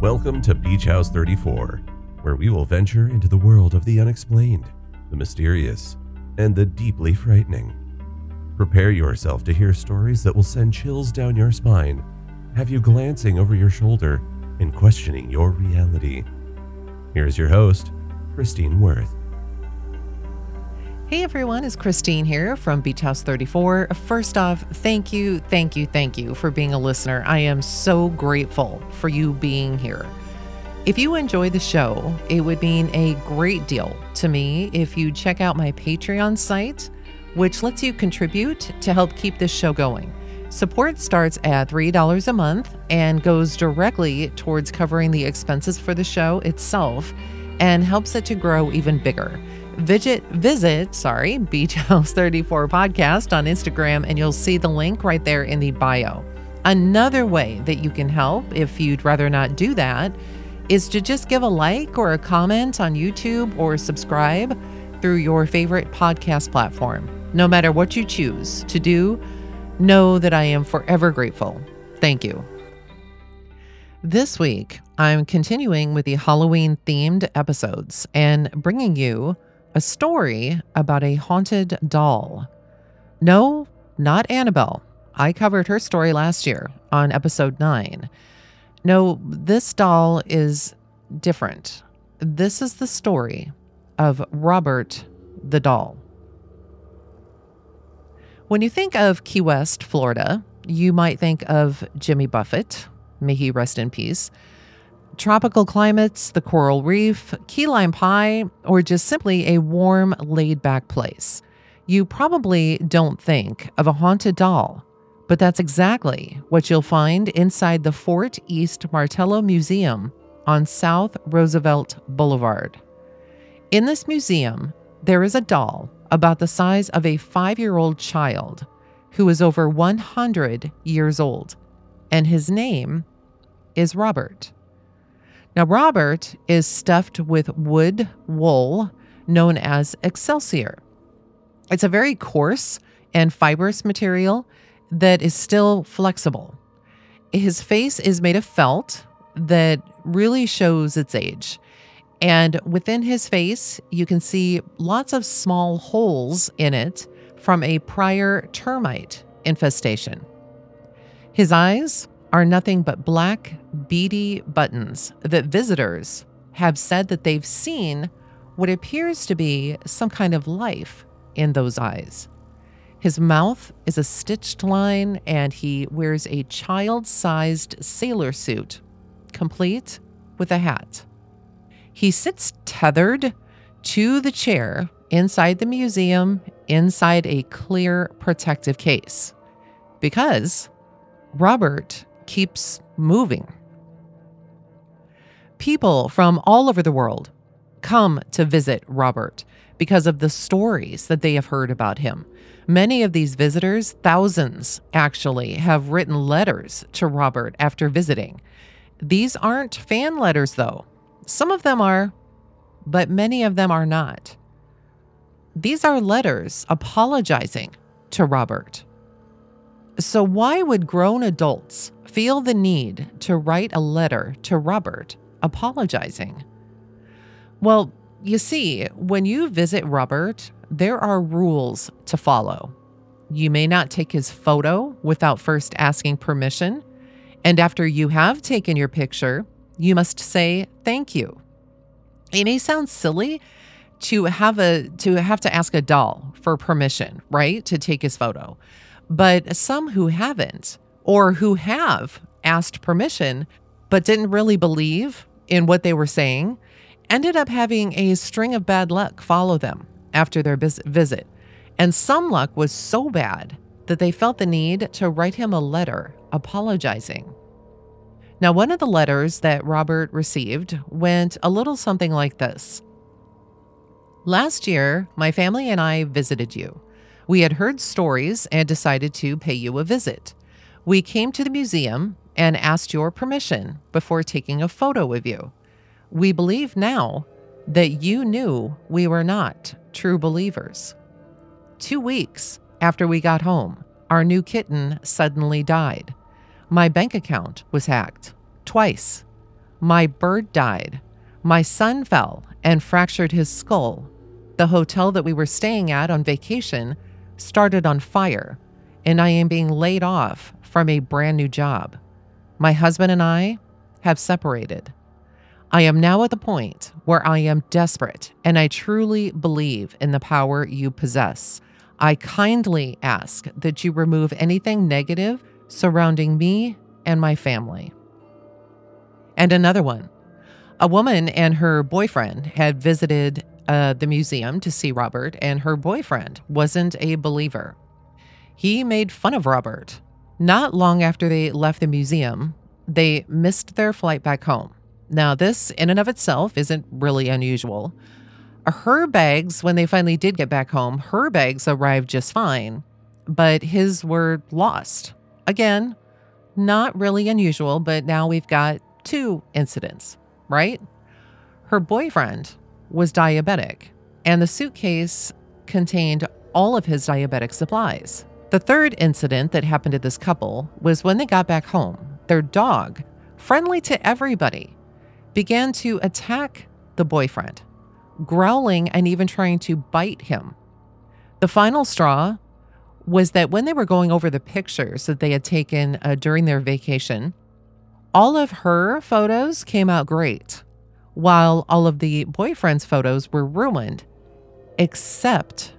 Welcome to Beach House 34, where we will venture into the world of the unexplained, the mysterious, and the deeply frightening. Prepare yourself to hear stories that will send chills down your spine, have you glancing over your shoulder, and questioning your reality. Here's your host, Christine Worth. Hey everyone, it's Christine here from Beach House 34. First off, thank you, thank you, thank you for being a listener. I am so grateful for you being here. If you enjoy the show, it would mean a great deal to me if you check out my Patreon site, which lets you contribute to help keep this show going. Support starts at $3 a month and goes directly towards covering the expenses for the show itself and helps it to grow even bigger visit visit sorry beach house 34 podcast on instagram and you'll see the link right there in the bio. Another way that you can help if you'd rather not do that is to just give a like or a comment on youtube or subscribe through your favorite podcast platform. No matter what you choose to do know that i am forever grateful. Thank you. This week i'm continuing with the halloween themed episodes and bringing you a story about a haunted doll. No, not Annabelle. I covered her story last year on episode 9. No, this doll is different. This is the story of Robert the doll. When you think of Key West, Florida, you might think of Jimmy Buffett, may he rest in peace, tropical climates, the coral reef, key lime pie, or just simply a warm, laid back place. You probably don't think of a haunted doll, but that's exactly what you'll find inside the Fort East Martello Museum on South Roosevelt Boulevard. In this museum, there is a doll about the size of a five year old child who is over 100 years old, and his name is Robert. Now, Robert is stuffed with wood wool known as excelsior. It's a very coarse and fibrous material that is still flexible. His face is made of felt that really shows its age. And within his face, you can see lots of small holes in it from a prior termite infestation. His eyes are nothing but black, beady buttons that visitors have said that they've seen what appears to be some kind of life in those eyes. His mouth is a stitched line, and he wears a child sized sailor suit, complete with a hat. He sits tethered to the chair inside the museum, inside a clear protective case. Because Robert keeps moving. People from all over the world come to visit Robert because of the stories that they have heard about him. Many of these visitors, thousands actually, have written letters to Robert after visiting. These aren't fan letters, though. Some of them are, but many of them are not. These are letters apologizing to Robert. So, why would grown adults feel the need to write a letter to Robert apologizing? Well, you see, when you visit Robert, there are rules to follow. You may not take his photo without first asking permission. And after you have taken your picture, you must say thank you. It may sound silly to have a to have to ask a doll for permission, right? To take his photo. But some who haven't or who have asked permission but didn't really believe in what they were saying ended up having a string of bad luck follow them after their visit. And some luck was so bad that they felt the need to write him a letter apologizing. Now, one of the letters that Robert received went a little something like this Last year, my family and I visited you. We had heard stories and decided to pay you a visit. We came to the museum and asked your permission before taking a photo of you. We believe now that you knew we were not true believers. Two weeks after we got home, our new kitten suddenly died. My bank account was hacked twice. My bird died. My son fell and fractured his skull. The hotel that we were staying at on vacation started on fire, and I am being laid off from a brand new job. My husband and I have separated. I am now at the point where I am desperate and I truly believe in the power you possess. I kindly ask that you remove anything negative surrounding me and my family. And another one a woman and her boyfriend had visited uh, the museum to see Robert, and her boyfriend wasn't a believer. He made fun of Robert. Not long after they left the museum, they missed their flight back home. Now, this in and of itself isn't really unusual. Her bags, when they finally did get back home, her bags arrived just fine, but his were lost. Again, not really unusual, but now we've got two incidents, right? Her boyfriend was diabetic, and the suitcase contained all of his diabetic supplies. The third incident that happened to this couple was when they got back home, their dog, friendly to everybody, began to attack the boyfriend, growling and even trying to bite him. The final straw was that when they were going over the pictures that they had taken uh, during their vacation, all of her photos came out great, while all of the boyfriend's photos were ruined, except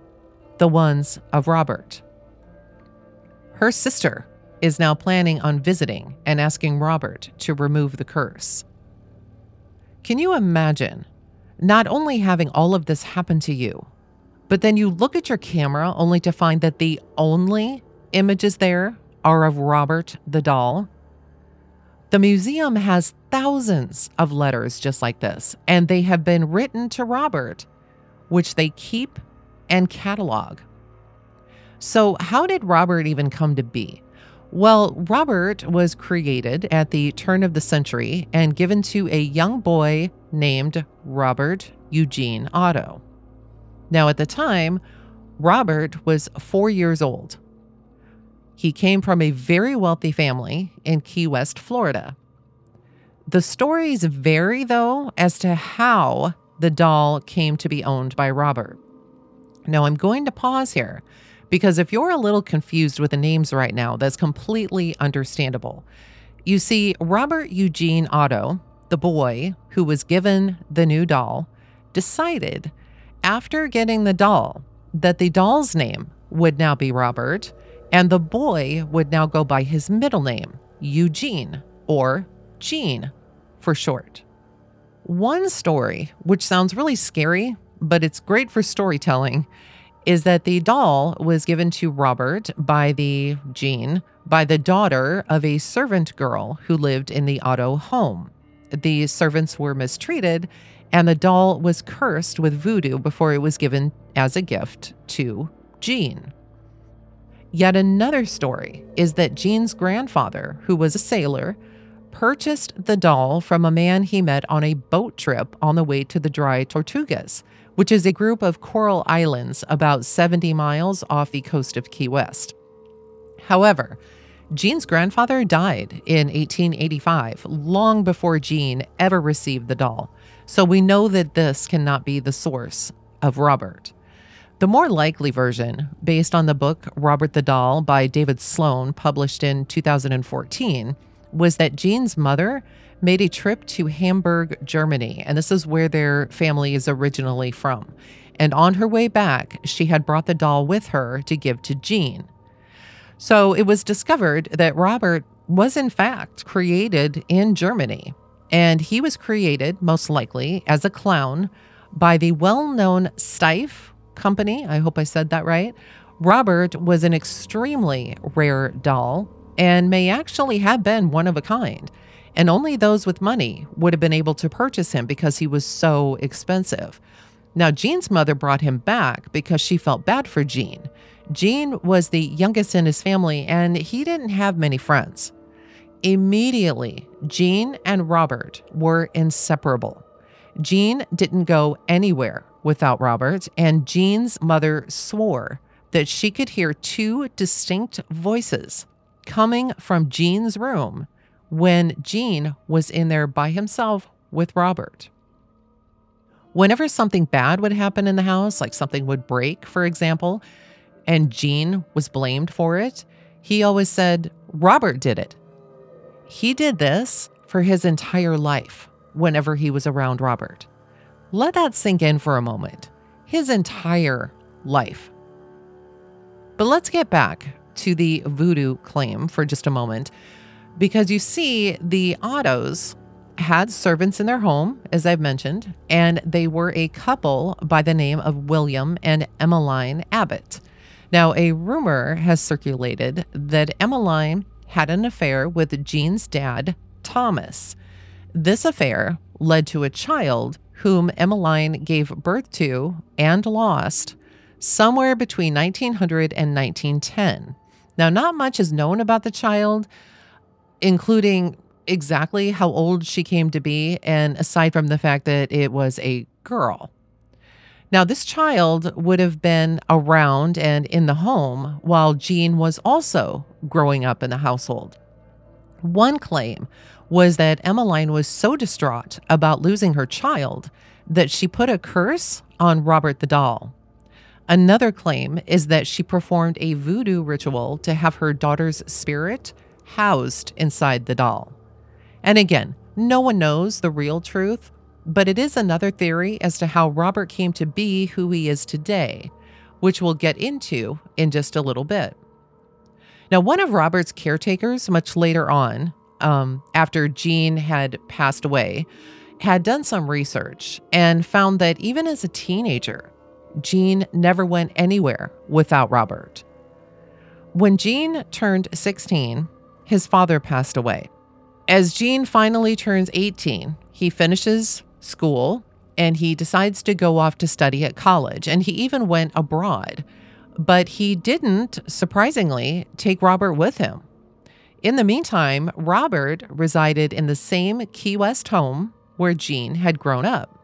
the ones of Robert. Her sister is now planning on visiting and asking Robert to remove the curse. Can you imagine not only having all of this happen to you, but then you look at your camera only to find that the only images there are of Robert the doll? The museum has thousands of letters just like this, and they have been written to Robert, which they keep and catalog. So, how did Robert even come to be? Well, Robert was created at the turn of the century and given to a young boy named Robert Eugene Otto. Now, at the time, Robert was four years old he came from a very wealthy family in Key West, Florida. The stories vary, though, as to how the doll came to be owned by Robert. Now, I'm going to pause here because if you're a little confused with the names right now, that's completely understandable. You see, Robert Eugene Otto, the boy who was given the new doll, decided after getting the doll that the doll's name would now be Robert and the boy would now go by his middle name, Eugene, or Gene for short. One story, which sounds really scary, but it's great for storytelling, is that the doll was given to Robert by the Gene by the daughter of a servant girl who lived in the Otto home. The servants were mistreated, and the doll was cursed with voodoo before it was given as a gift to Gene. Yet another story is that Gene's grandfather, who was a sailor, purchased the doll from a man he met on a boat trip on the way to the Dry Tortugas, which is a group of coral islands about 70 miles off the coast of Key West. However, Gene's grandfather died in 1885, long before Gene ever received the doll, so we know that this cannot be the source of Robert. The more likely version, based on the book Robert the Doll by David Sloan, published in 2014, was that Gene's mother made a trip to Hamburg, Germany, and this is where their family is originally from. And on her way back, she had brought the doll with her to give to Gene. So it was discovered that Robert was, in fact, created in Germany. And he was created, most likely, as a clown by the well known Steiff company. I hope I said that right. Robert was an extremely rare doll and may actually have been one of a kind. And only those with money would have been able to purchase him because he was so expensive. Now, Gene's mother brought him back because she felt bad for Gene. Gene was the youngest in his family and he didn't have many friends. Immediately, Gene and Robert were inseparable. Gene didn't go anywhere without Robert, and Gene's mother swore that she could hear two distinct voices coming from Gene's room when Gene was in there by himself with Robert. Whenever something bad would happen in the house, like something would break, for example, and Gene was blamed for it, he always said, Robert did it. He did this for his entire life whenever he was around Robert. Let that sink in for a moment. His entire life. But let's get back to the voodoo claim for just a moment, because you see, the Ottos had servants in their home, as I've mentioned, and they were a couple by the name of William and Emmeline Abbott. Now, a rumor has circulated that Emmeline had an affair with Gene's dad, Thomas. This affair led to a child whom Emmeline gave birth to and lost somewhere between 1900 and 1910. Now, not much is known about the child, including exactly how old she came to be, and aside from the fact that it was a girl. Now, this child would have been around and in the home while Gene was also growing up in the household. One claim was that Emmeline was so distraught about losing her child that she put a curse on Robert the doll. Another claim is that she performed a voodoo ritual to have her daughter's spirit housed inside the doll. And again, no one knows the real truth, but it is another theory as to how Robert came to be who he is today, which we'll get into in just a little bit. Now, one of Robert's caretakers, much later on, um, after Gene had passed away, had done some research and found that even as a teenager, Gene never went anywhere without Robert. When Gene turned 16, his father passed away. As Gene finally turns 18, he finishes school and he decides to go off to study at college. And he even went abroad. But he didn't, surprisingly, take Robert with him. In the meantime, Robert resided in the same Key West home where Gene had grown up.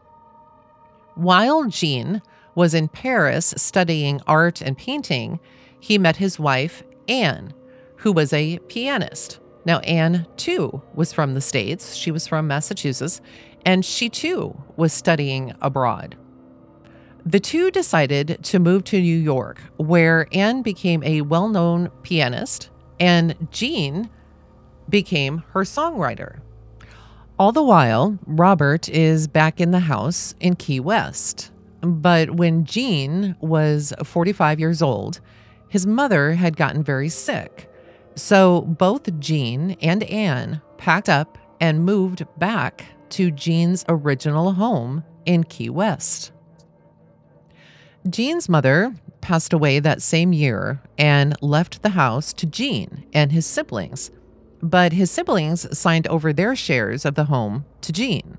While Gene was in Paris studying art and painting, he met his wife, Anne, who was a pianist. Now, Anne, too, was from the States. She was from Massachusetts, and she too was studying abroad. The two decided to move to New York, where Anne became a well known pianist and Gene became her songwriter. All the while, Robert is back in the house in Key West. But when Gene was 45 years old, his mother had gotten very sick. So both Gene and Anne packed up and moved back to Gene's original home in Key West. Gene's mother passed away that same year and left the house to Gene and his siblings, but his siblings signed over their shares of the home to Gene.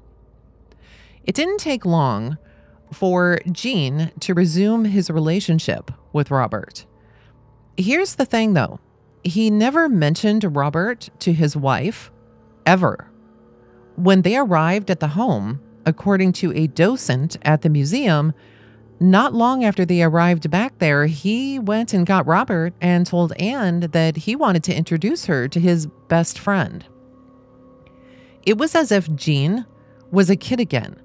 It didn't take long for Gene to resume his relationship with Robert. Here's the thing though he never mentioned Robert to his wife, ever. When they arrived at the home, according to a docent at the museum, not long after they arrived back there, he went and got Robert and told Anne that he wanted to introduce her to his best friend. It was as if Gene was a kid again.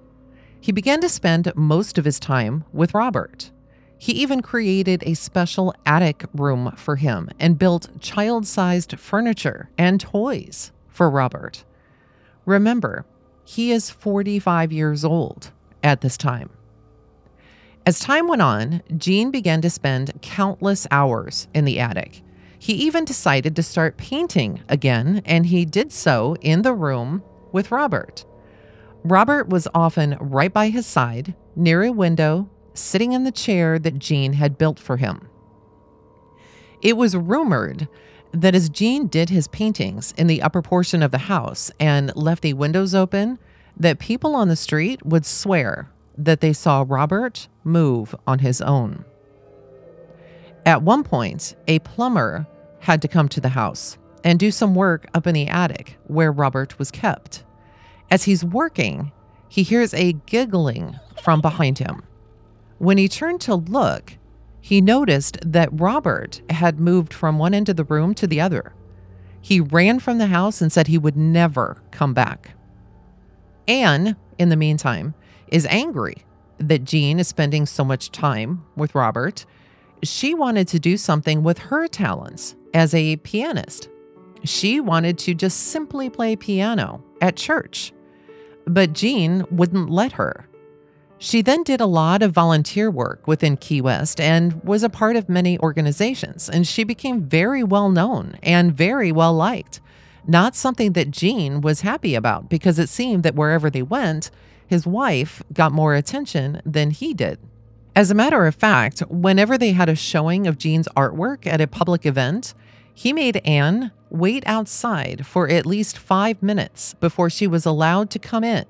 He began to spend most of his time with Robert. He even created a special attic room for him and built child sized furniture and toys for Robert. Remember, he is 45 years old at this time. As time went on, Gene began to spend countless hours in the attic. He even decided to start painting again, and he did so in the room with Robert. Robert was often right by his side, near a window, sitting in the chair that Gene had built for him. It was rumored that as Gene did his paintings in the upper portion of the house and left the windows open, that people on the street would swear that they saw Robert move on his own. At one point, a plumber had to come to the house and do some work up in the attic where Robert was kept. As he's working, he hears a giggling from behind him. When he turned to look, he noticed that Robert had moved from one end of the room to the other. He ran from the house and said he would never come back. Anne, in the meantime, is angry that Gene is spending so much time with Robert. She wanted to do something with her talents as a pianist. She wanted to just simply play piano at church, but Gene wouldn't let her. She then did a lot of volunteer work within Key West and was a part of many organizations, and she became very well known and very well liked. Not something that Gene was happy about because it seemed that wherever they went, his wife got more attention than he did. As a matter of fact, whenever they had a showing of Gene's artwork at a public event, he made Anne wait outside for at least five minutes before she was allowed to come in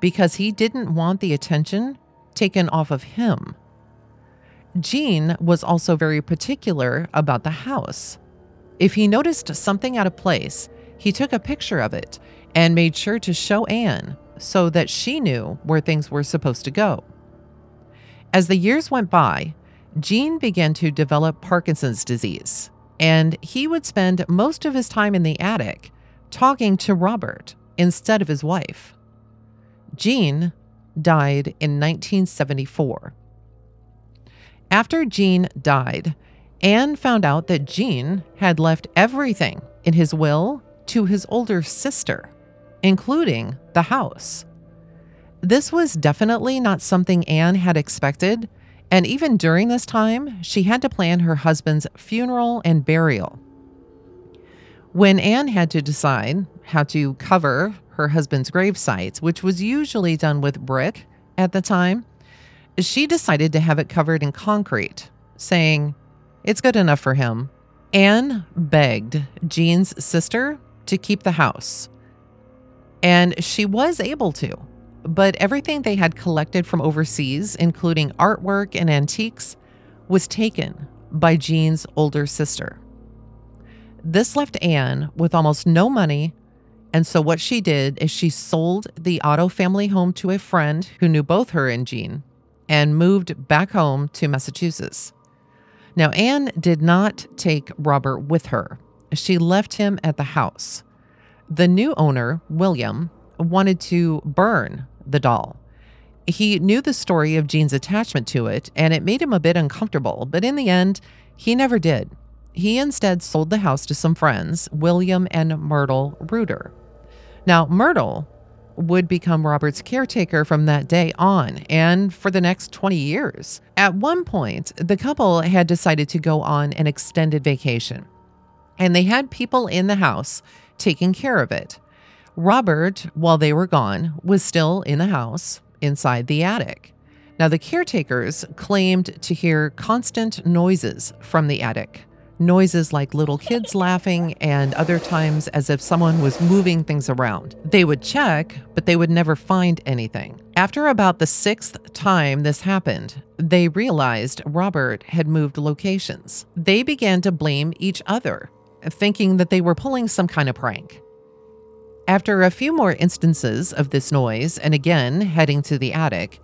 because he didn't want the attention taken off of him. Gene was also very particular about the house. If he noticed something out of place, he took a picture of it and made sure to show Anne so that she knew where things were supposed to go. As the years went by, Gene began to develop Parkinson's disease, and he would spend most of his time in the attic talking to Robert instead of his wife. Gene died in 1974. After Gene died, Anne found out that Gene had left everything in his will to his older sister, including the house. This was definitely not something Anne had expected, and even during this time, she had to plan her husband's funeral and burial. When Anne had to decide how to cover her husband's gravesite, which was usually done with brick at the time, she decided to have it covered in concrete, saying, It's good enough for him. Anne begged Gene's sister to keep the house, and she was able to. But everything they had collected from overseas, including artwork and antiques, was taken by Gene's older sister. This left Anne with almost no money and so what she did is she sold the Otto family home to a friend who knew both her and Gene and moved back home to Massachusetts. Now, Anne did not take Robert with her. She left him at the house. The new owner, William, wanted to burn the doll. He knew the story of Gene's attachment to it, and it made him a bit uncomfortable, but in the end, he never did. He instead sold the house to some friends, William and Myrtle Reuter. Now, Myrtle would become Robert's caretaker from that day on and for the next 20 years. At one point, the couple had decided to go on an extended vacation, and they had people in the house taking care of it. Robert, while they were gone, was still in the house inside the attic. Now, the caretakers claimed to hear constant noises from the attic noises like little kids laughing and other times as if someone was moving things around. They would check, but they would never find anything. After about the sixth time this happened, they realized Robert had moved locations. They began to blame each other, thinking that they were pulling some kind of prank. After a few more instances of this noise, and again heading to the attic,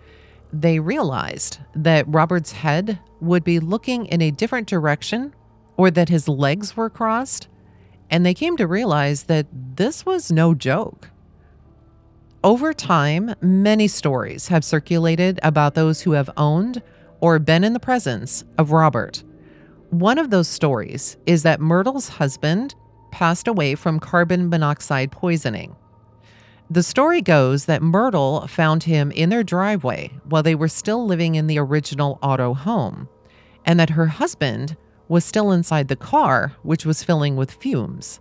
they realized that Robert's head would be looking in a different direction or that his legs were crossed, and they came to realize that this was no joke. Over time, many stories have circulated about those who have owned or been in the presence of Robert. One of those stories is that Myrtle's husband passed away from carbon monoxide poisoning. The story goes that Myrtle found him in their driveway while they were still living in the original Otto home, and that her husband was still inside the car, which was filling with fumes.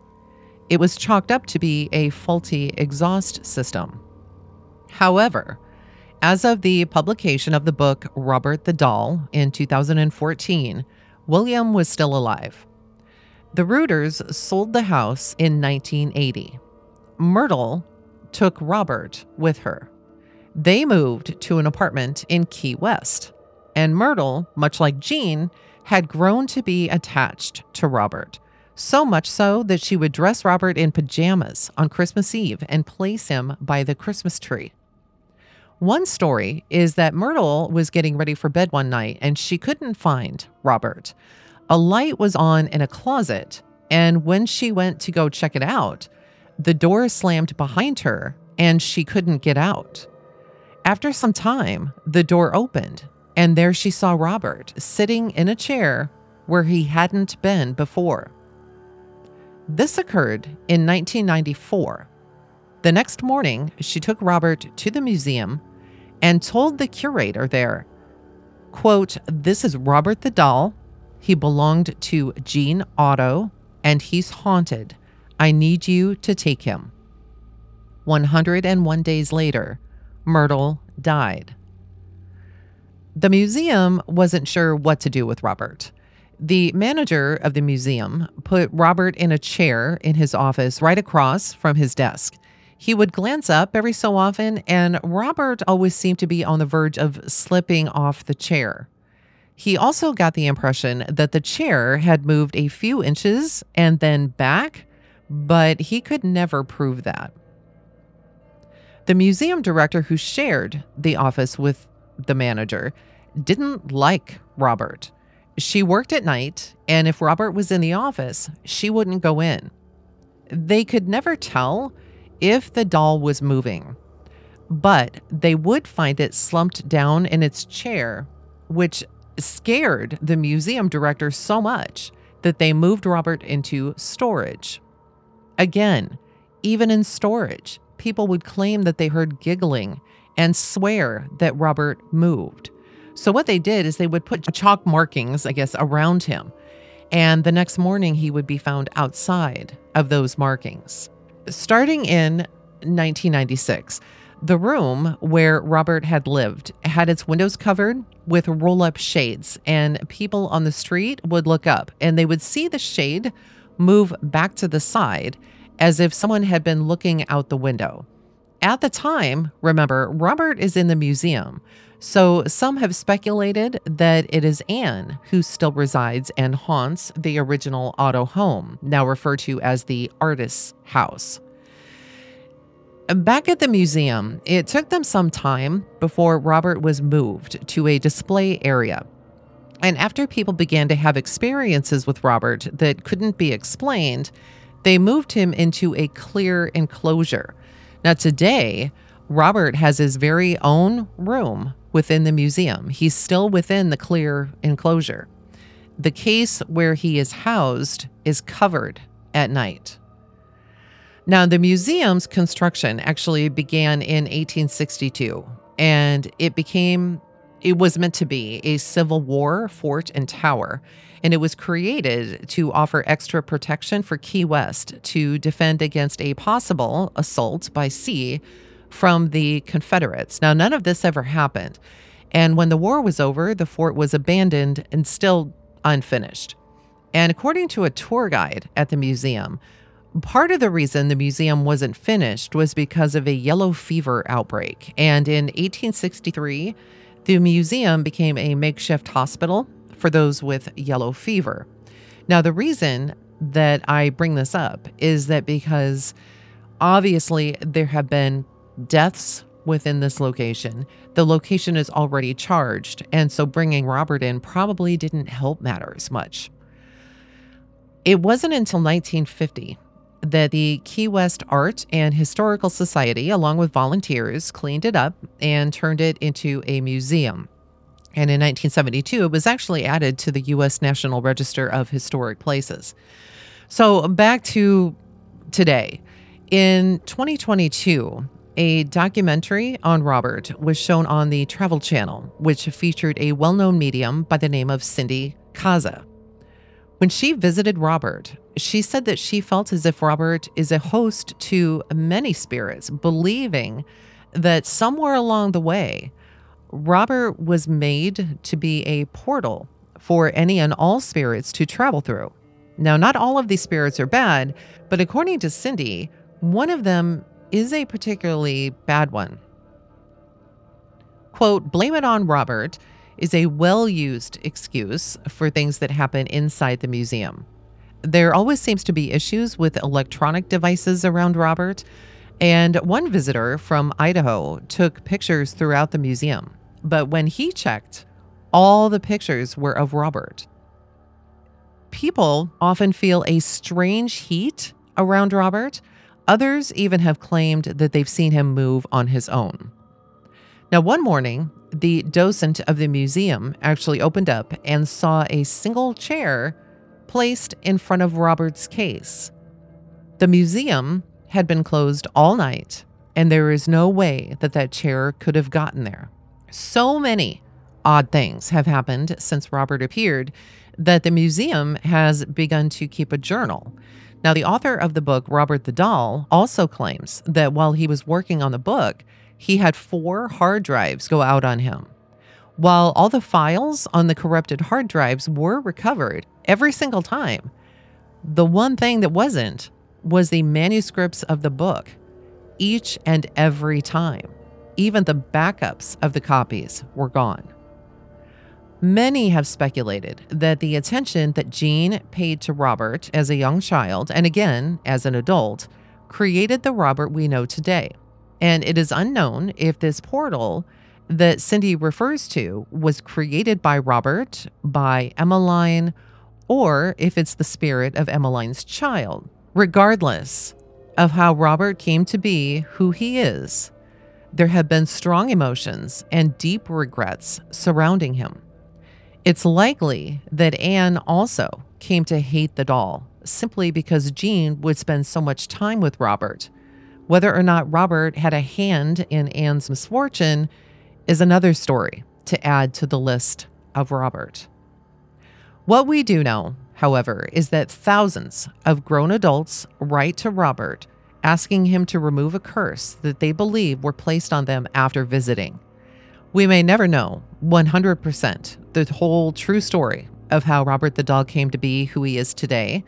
It was chalked up to be a faulty exhaust system. However, as of the publication of the book Robert the Doll in 2014, William was still alive. The Reuters sold the house in 1980. Myrtle took Robert with her. They moved to an apartment in Key West, and Myrtle, much like Gene, had grown to be attached to Robert, so much so that she would dress Robert in pajamas on Christmas Eve and place him by the Christmas tree. One story is that Myrtle was getting ready for bed one night and she couldn't find Robert. A light was on in a closet, And when she went to go check it out, the door slammed behind her and she couldn't get out. After some time, the door opened, and there she saw Robert sitting in a chair where he hadn't been before. This occurred in 1994. The next morning, she took Robert to the museum and told the curator there, quote, This is Robert the doll. He belonged to Gene Otto, and he's haunted. I need you to take him. 101 days later, Myrtle died. The museum wasn't sure what to do with Robert. The manager of the museum put Robert in a chair in his office right across from his desk. He would glance up every so often, and Robert always seemed to be on the verge of slipping off the chair. He also got the impression that the chair had moved a few inches and then back, but he could never prove that. The museum director who shared the office with the manager didn't like Robert. She worked at night, and if Robert was in the office, she wouldn't go in. They could never tell if the doll was moving, but they would find it slumped down in its chair, which scared the museum director so much that they moved Robert into storage. Again, even in storage, people would claim that they heard giggling and swear that Robert moved. So, what they did is they would put chalk markings, I guess, around him. And the next morning, he would be found outside of those markings. Starting in 1996, the room where Robert had lived had its windows covered with roll up shades, and people on the street would look up and they would see the shade move back to the side as if someone had been looking out the window. At the time, remember, Robert is in the museum, so some have speculated that it is Anne who still resides and haunts the original Otto home, now referred to as the artist's house. Back at the museum, it took them some time before Robert was moved to a display area. And after people began to have experiences with Robert that couldn't be explained, they moved him into a clear enclosure. Now, today, Robert has his very own room within the museum. He's still within the clear enclosure. The case where he is housed is covered at night. Now, the museum's construction actually began in 1862, and it became, it was meant to be a Civil War fort and tower and it was created to offer extra protection for Key West to defend against a possible assault by sea from the Confederates. Now, none of this ever happened. And when the war was over, the fort was abandoned and still unfinished. And according to a tour guide at the museum, part of the reason the museum wasn't finished was because of a yellow fever outbreak. And in 1863, the museum became a makeshift hospital for those with yellow fever. Now, the reason that I bring this up is that because obviously there have been deaths within this location. The location is already charged, and so bringing Robert in probably didn't help matters much. It wasn't until 1950 that the Key West Art and Historical Society, along with volunteers, cleaned it up and turned it into a museum. And in 1972, it was actually added to the U.S. National Register of Historic Places. So back to today. In 2022, a documentary on Robert was shown on the Travel Channel, which featured a well known medium by the name of Cindy Kaza. When she visited Robert, she said that she felt as if Robert is a host to many spirits, believing that somewhere along the way, Robert was made to be a portal for any and all spirits to travel through. Now, not all of these spirits are bad, but according to Cindy, one of them is a particularly bad one. Quote, blame it on Robert is a well used excuse for things that happen inside the museum. There always seems to be issues with electronic devices around Robert, and one visitor from Idaho took pictures throughout the museum. But when he checked, all the pictures were of Robert. People often feel a strange heat around Robert. Others even have claimed that they've seen him move on his own. Now, one morning, the docent of the museum actually opened up and saw a single chair placed in front of Robert's case. The museum had been closed all night, and there is no way that that chair could have gotten there. So many odd things have happened since Robert appeared that the museum has begun to keep a journal. Now, the author of the book, Robert the Doll, also claims that while he was working on the book, he had four hard drives go out on him. While all the files on the corrupted hard drives were recovered every single time, the one thing that wasn't was the manuscripts of the book, each and every time. Even the backups of the copies were gone. Many have speculated that the attention that Gene paid to Robert as a young child, and again as an adult, created the Robert we know today. And it is unknown if this portal that Cindy refers to was created by Robert, by Emmeline, or if it's the spirit of Emmeline's child. Regardless of how Robert came to be who he is, there have been strong emotions and deep regrets surrounding him. It's likely that Anne also came to hate the doll simply because Gene would spend so much time with Robert. Whether or not Robert had a hand in Anne's misfortune is another story to add to the list of Robert. What we do know, however, is that thousands of grown adults write to Robert asking him to remove a curse that they believe were placed on them after visiting. We may never know 100% the whole true story of how Robert the dog came to be who he is today,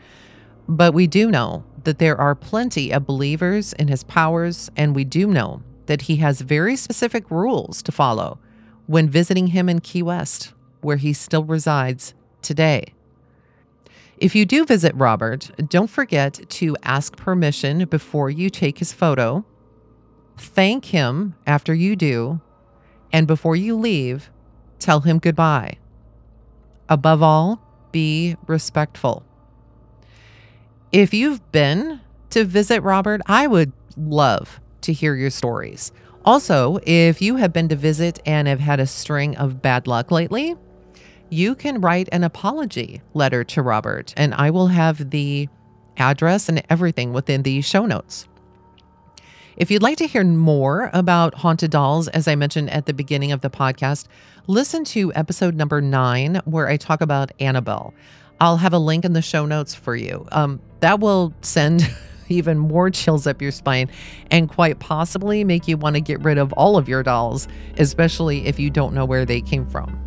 but we do know that there are plenty of believers in his powers, and we do know that he has very specific rules to follow when visiting him in Key West, where he still resides today. If you do visit Robert, don't forget to ask permission before you take his photo. Thank him after you do. And before you leave, tell him goodbye. Above all, be respectful. If you've been to visit Robert, I would love to hear your stories. Also, if you have been to visit and have had a string of bad luck lately, you can write an apology letter to Robert, and I will have the address and everything within the show notes. If you'd like to hear more about haunted dolls, as I mentioned at the beginning of the podcast, listen to episode number nine, where I talk about Annabelle. I'll have a link in the show notes for you. Um, that will send even more chills up your spine and quite possibly make you want to get rid of all of your dolls, especially if you don't know where they came from.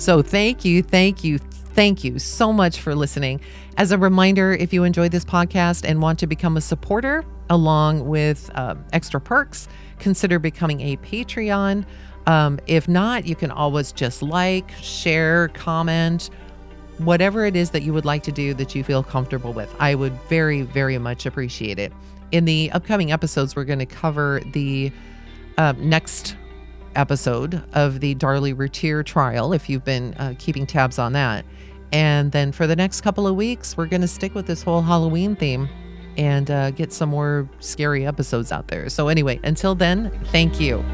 So, thank you, thank you, thank you so much for listening. As a reminder, if you enjoyed this podcast and want to become a supporter along with um, extra perks, consider becoming a Patreon. Um, if not, you can always just like, share, comment, whatever it is that you would like to do that you feel comfortable with. I would very, very much appreciate it. In the upcoming episodes, we're going to cover the uh, next episode of the Darlie Routier trial, if you've been uh, keeping tabs on that. And then for the next couple of weeks, we're going to stick with this whole Halloween theme and uh, get some more scary episodes out there. So, anyway, until then, thank you.